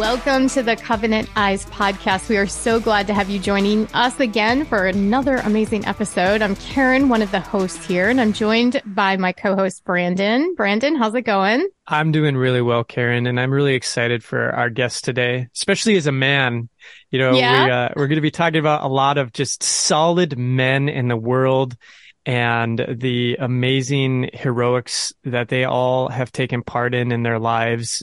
Welcome to the Covenant Eyes podcast. We are so glad to have you joining us again for another amazing episode. I'm Karen, one of the hosts here, and I'm joined by my co-host Brandon. Brandon, how's it going? I'm doing really well, Karen, and I'm really excited for our guest today, especially as a man. You know, yeah. we, uh, we're going to be talking about a lot of just solid men in the world and the amazing heroics that they all have taken part in in their lives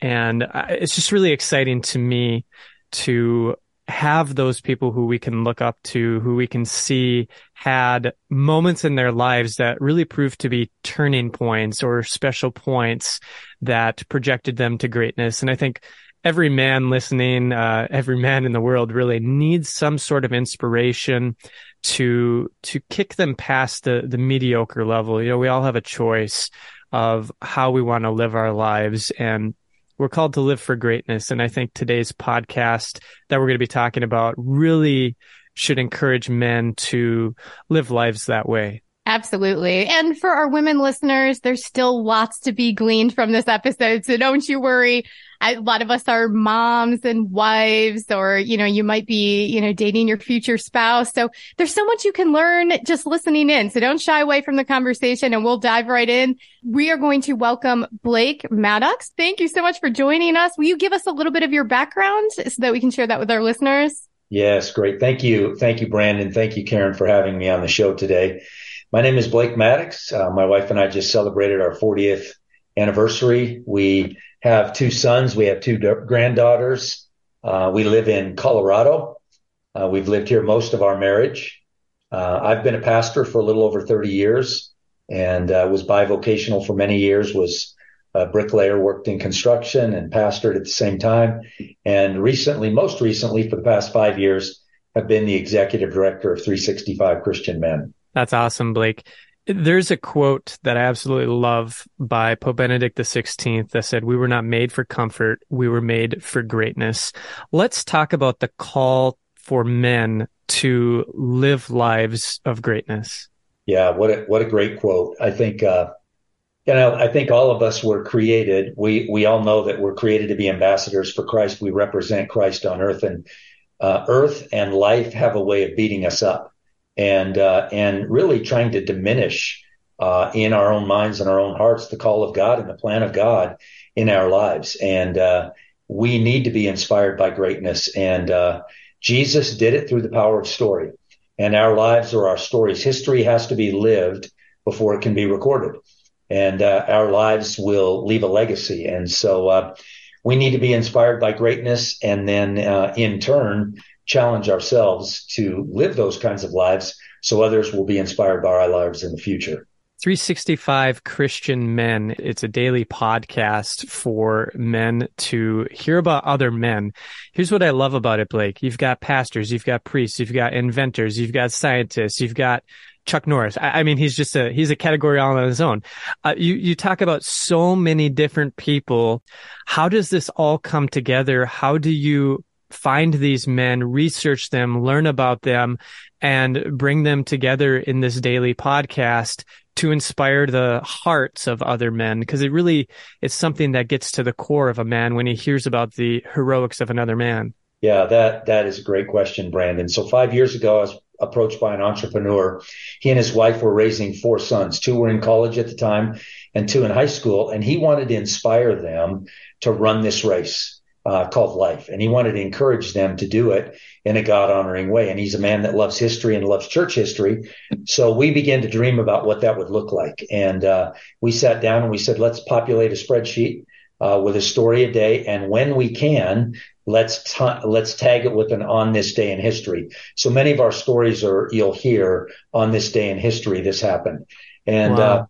and uh, it's just really exciting to me to have those people who we can look up to, who we can see had moments in their lives that really proved to be turning points or special points that projected them to greatness. And I think every man listening, uh, every man in the world really needs some sort of inspiration to, to kick them past the, the mediocre level. You know, we all have a choice of how we want to live our lives and we're called to live for greatness. And I think today's podcast that we're going to be talking about really should encourage men to live lives that way. Absolutely. And for our women listeners, there's still lots to be gleaned from this episode. So don't you worry. I, a lot of us are moms and wives, or, you know, you might be, you know, dating your future spouse. So there's so much you can learn just listening in. So don't shy away from the conversation and we'll dive right in. We are going to welcome Blake Mattocks. Thank you so much for joining us. Will you give us a little bit of your background so that we can share that with our listeners? Yes, great. Thank you. Thank you, Brandon. Thank you, Karen, for having me on the show today. My name is Blake Mattocks. Uh, my wife and I just celebrated our 40th anniversary. We have two sons. We have two granddaughters. Uh, we live in Colorado. Uh, we've lived here most of our marriage. Uh, I've been a pastor for a little over 30 years and uh, was bivocational for many years, was a bricklayer, worked in construction and pastored at the same time. And recently, most recently, for the past five years, have been the executive director of 365 Christian Men. That's awesome, Blake. There's a quote that I absolutely love by Pope Benedict XVI that said, We were not made for comfort, we were made for greatness. Let's talk about the call for men to live lives of greatness. Yeah, what a what a great quote. I think uh, you know, I think all of us were created. We we all know that we're created to be ambassadors for Christ. We represent Christ on earth, and uh, earth and life have a way of beating us up and uh, and really trying to diminish uh, in our own minds and our own hearts the call of God and the plan of God in our lives. And uh, we need to be inspired by greatness. And uh, Jesus did it through the power of story. And our lives or our stories, history has to be lived before it can be recorded. And uh, our lives will leave a legacy. And so uh, we need to be inspired by greatness and then in turn challenge ourselves to live those kinds of lives so others will be inspired by our lives in the future. 365 Christian Men. It's a daily podcast for men to hear about other men. Here's what I love about it, Blake. You've got pastors, you've got priests, you've got inventors, you've got scientists, you've got Chuck Norris. I, I mean, he's just a, he's a category all on his own. Uh, you, you talk about so many different people. How does this all come together? How do you find these men, research them, learn about them, and bring them together in this daily podcast to inspire the hearts of other men because it really it's something that gets to the core of a man when he hears about the heroics of another man. Yeah, that that is a great question, Brandon. So 5 years ago I was approached by an entrepreneur. He and his wife were raising four sons. Two were in college at the time and two in high school and he wanted to inspire them to run this race uh, called life. And he wanted to encourage them to do it in a God honoring way. And he's a man that loves history and loves church history. So we began to dream about what that would look like. And uh, we sat down and we said, let's populate a spreadsheet uh, with a story a day. And when we can, let's t- let's tag it with an on this day in history. So many of our stories are you'll hear on this day in history this happened. And wow. uh,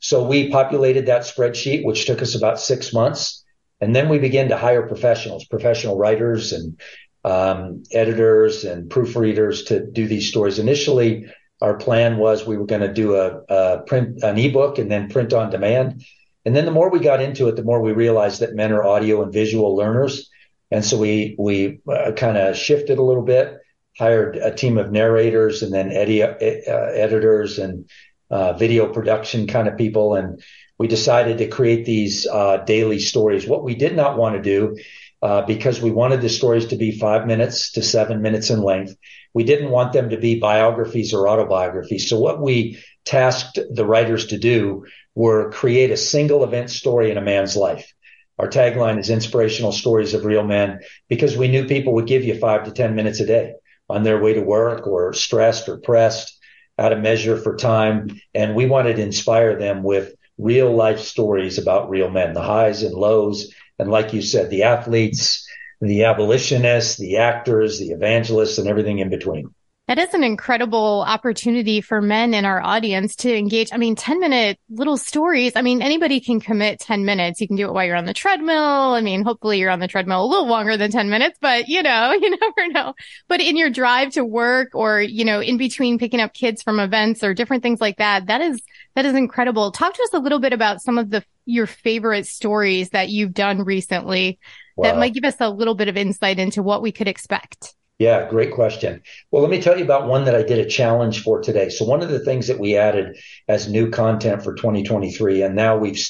so we populated that spreadsheet, which took us about six months. And then we began to hire professionals, professional writers and um, editors and proofreaders to do these stories. Initially, our plan was we were going to do a, a, print, an ebook and then print on demand. And then the more we got into it, the more we realized that men are audio and visual learners. And so we, we uh, kind of shifted a little bit, hired a team of narrators and then edi- uh, editors and uh, video production kind of people. And we decided to create these uh, daily stories. What we did not want to do uh, because we wanted the stories to be five minutes to seven minutes in length. We didn't want them to be biographies or autobiographies. So what we tasked the writers to do were create a single event story in a man's life. Our tagline is inspirational stories of real men because we knew people would give you five to 10 minutes a day on their way to work or stressed or pressed, out to measure for time. And we wanted to inspire them with real life stories about real men, the highs and lows. And like you said, the athletes, the abolitionists, the actors, the evangelists, and everything in between. That is an incredible opportunity for men in our audience to engage. I mean, 10 minute little stories. I mean, anybody can commit 10 minutes. You can do it while you're on the treadmill. I mean, hopefully you're on the treadmill a little longer than 10 minutes, but you know, you never know. But in your drive to work or, you know, in between picking up kids from events or different things like that, that is, that is incredible. Talk to us a little bit about some of the, your favorite stories that you've done recently wow. that might give us a little bit of insight into what we could expect. Yeah, great question. Well, let me tell you about one that I did a challenge for today. So one of the things that we added as new content for 2023, and now we've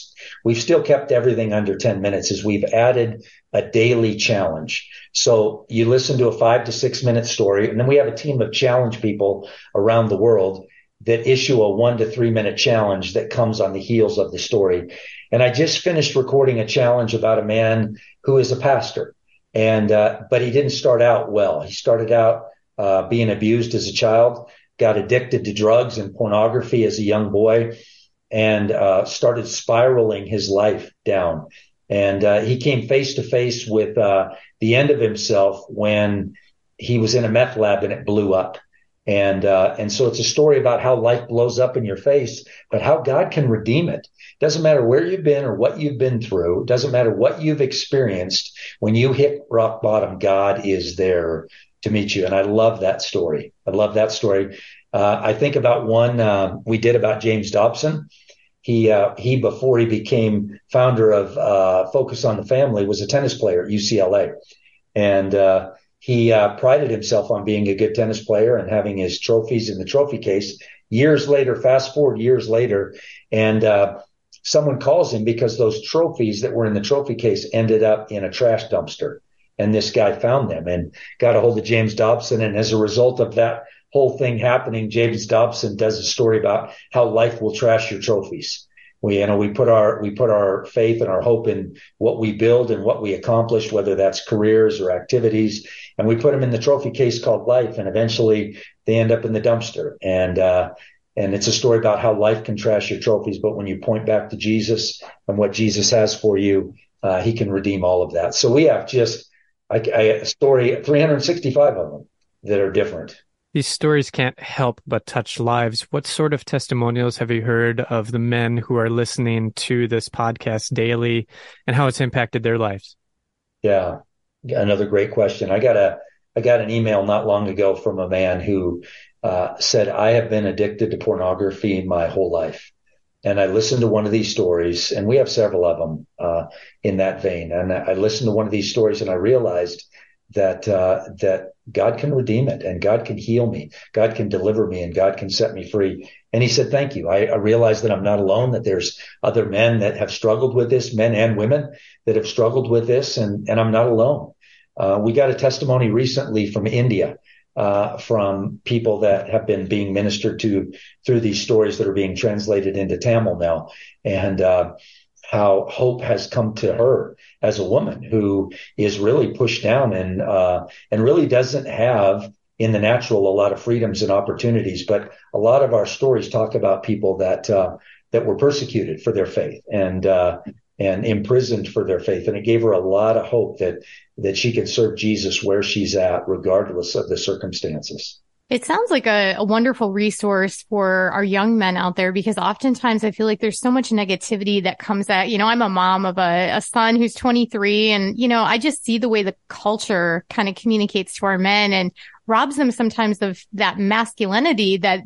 we've still kept everything under 10 minutes, is we've added a daily challenge. So you listen to a five to six minute story, and then we have a team of challenge people around the world that issue a one to three minute challenge that comes on the heels of the story. And I just finished recording a challenge about a man who is a pastor and uh, but he didn't start out well. He started out uh, being abused as a child, got addicted to drugs and pornography as a young boy, and uh, started spiraling his life down. And uh, he came face to face with uh, the end of himself when he was in a meth lab and it blew up. And uh, and so it's a story about how life blows up in your face, but how God can redeem it. Doesn't matter where you've been or what you've been through. Doesn't matter what you've experienced. When you hit rock bottom, God is there to meet you. And I love that story. I love that story. Uh, I think about one uh, we did about James Dobson. He uh, he before he became founder of uh, Focus on the Family was a tennis player at UCLA, and uh, he uh, prided himself on being a good tennis player and having his trophies in the trophy case. Years later, fast forward years later, and uh, someone calls him because those trophies that were in the trophy case ended up in a trash dumpster. And this guy found them and got a hold of James Dobson. And as a result of that whole thing happening, James Dobson does a story about how life will trash your trophies we you know we put our we put our faith and our hope in what we build and what we accomplish whether that's careers or activities. And we put them in the trophy case called life and eventually they end up in the dumpster. And uh, and it's a story about how life can trash your trophies but when you point back to jesus and what jesus has for you uh, he can redeem all of that. So we have just a story 365 of them that are different these stories can't help but touch lives. What sort of testimonials have you heard of the men who are listening to this podcast daily and how it's impacted their lives? Yeah, another great question. I got a I got an email not long ago from a man who uh, said, "I have been addicted to pornography my whole life." And I listened to one of these stories, and we have several of them uh, in that vein. And I listened to one of these stories, and I realized that uh, that God can redeem it and God can heal me, God can deliver me, and God can set me free. And he said, "Thank you. I, I realize that I'm not alone. That there's other men that have struggled with this, men and women that have struggled with this, and and I'm not alone." Uh, we got a testimony recently from India. Uh, from people that have been being ministered to through these stories that are being translated into Tamil now. And uh, how hope has come to her as a woman who is really pushed down and uh, and really doesn't have in the natural a lot of freedoms and opportunities. But a lot of our stories talk about people that uh, that were persecuted for their faith and uh, and imprisoned for their faith, and it gave her a lot of hope that that she can serve Jesus where she's at, regardless of the circumstances. It sounds like a, a, wonderful resource for our young men out there because oftentimes I feel like there's so much negativity that comes at, you know, I'm a mom of a, a son who's 23 and, you know, I just see the way the culture kind of communicates to our men and robs them sometimes of that masculinity that,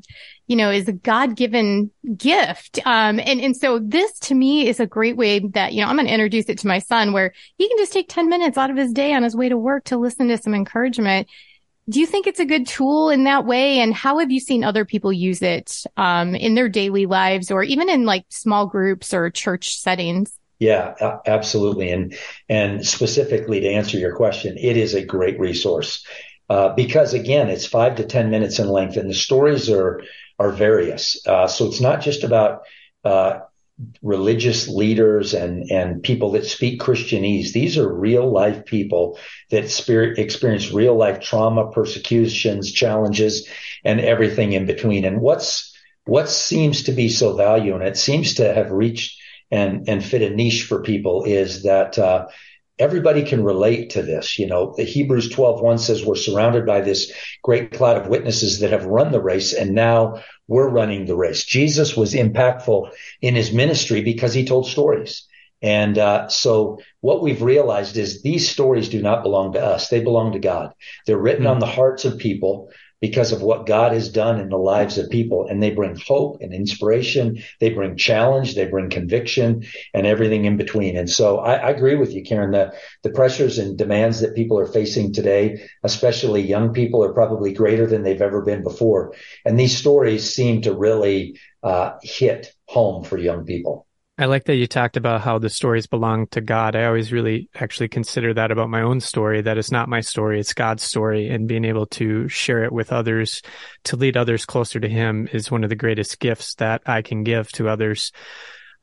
you know, is a God given gift. Um, and, and so this to me is a great way that, you know, I'm going to introduce it to my son where he can just take 10 minutes out of his day on his way to work to listen to some encouragement do you think it's a good tool in that way? And how have you seen other people use it um, in their daily lives or even in like small groups or church settings? Yeah, absolutely. And, and specifically to answer your question, it is a great resource. Uh, because again, it's five to 10 minutes in length and the stories are, are various. Uh, so it's not just about, uh, religious leaders and, and people that speak Christianese. These are real life people that spirit, experience real life trauma, persecutions, challenges, and everything in between. And what's, what seems to be so valuable, and it seems to have reached and, and fit a niche for people is that, uh, everybody can relate to this. You know, the Hebrews 12, 1 says we're surrounded by this great cloud of witnesses that have run the race and now we're running the race. Jesus was impactful in his ministry because he told stories. And uh, so what we've realized is these stories do not belong to us. They belong to God. They're written mm-hmm. on the hearts of people because of what God has done in the lives of people. And they bring hope and inspiration. They bring challenge. They bring conviction and everything in between. And so I, I, agree with you, Karen. The, the pressures and demands that people are facing today, especially young people, are probably greater than they've ever been before. And these stories seem to really uh, hit home for young people. I like that you talked about how the stories belong to God. I always really actually consider that about my own story, that it's not my story, it's God's story. And being able to share it with others, to lead others closer to Him is one of the greatest gifts that I can give to others.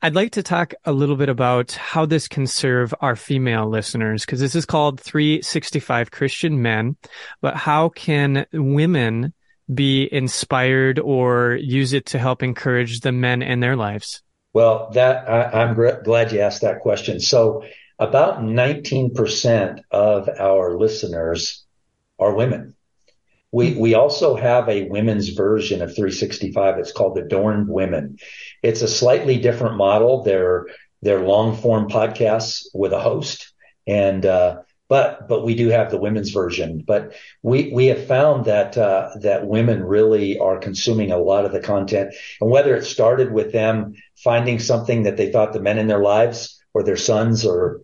I'd like to talk a little bit about how this can serve our female listeners, because this is called 365 Christian Men. But how can women be inspired or use it to help encourage the men in their lives? Well, that I, am gr- glad you asked that question. So, about 19% of our listeners are women. We we also have a women's version of 365. It's called Adorned Women. It's a slightly different model. They're they're long form podcasts with a host, and uh, but but we do have the women's version. But we we have found that uh, that women really are consuming a lot of the content, and whether it started with them finding something that they thought the men in their lives or their sons or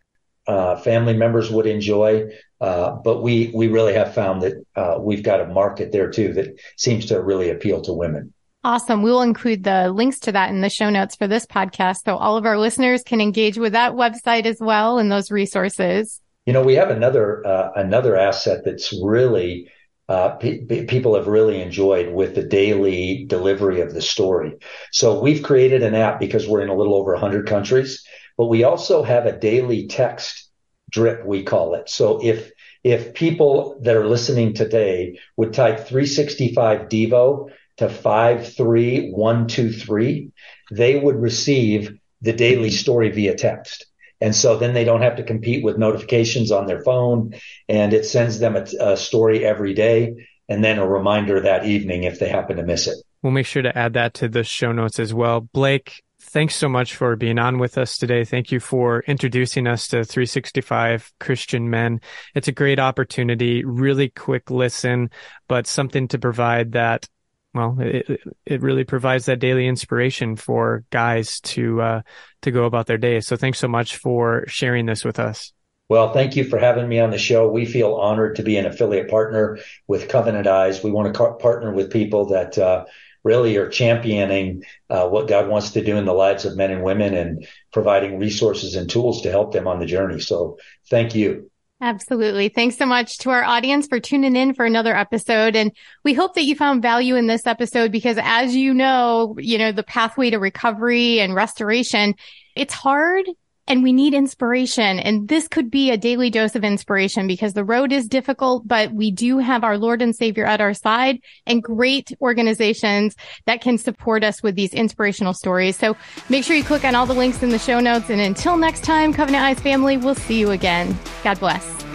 uh, family members would enjoy. Uh, but we we really have found that uh, we've got a market there too that seems to really appeal to women. Awesome. We will include the links to that in the show notes for this podcast. So all of our listeners can engage with that website as well and those resources. You know, we have another uh, another asset that's really uh, pe- people have really enjoyed with the daily delivery of the story. So we've created an app because we're in a little over 100 countries, but we also have a daily text drip, we call it. So if if people that are listening today would type 365 Devo to 53123, they would receive the daily story via text. And so then they don't have to compete with notifications on their phone and it sends them a, a, story every day and then a reminder that evening if they happen to miss it. We'll make sure to add that to the show notes as well. Blake, thanks so much for being on with us today. Thank you for introducing us to 365 Christian men. It's a great opportunity, really quick listen, but something to provide that well, it, it really provides that daily inspiration for guys to, uh, to go about their day. So thanks so much for sharing this with us. Well, thank you for having me on the show. We feel honored to be an affiliate partner with Covenant Eyes. We want to partner with people that, uh, really are championing uh, what God wants to do in the lives of men and women and providing resources and tools to help them on the journey. So thank you. Absolutely. Thanks so much to our audience for tuning in for another episode. And we hope that you found value in this episode because as you know, you know, the pathway to recovery and restoration, it's hard and we need inspiration. And this could be a daily dose of inspiration because the road is difficult, but we do have our Lord and Savior at our side and great organizations that can support us with these inspirational stories. So make sure you click on all the links in the show notes. And until next time, Covenant Eyes family, we'll see you again. God bless.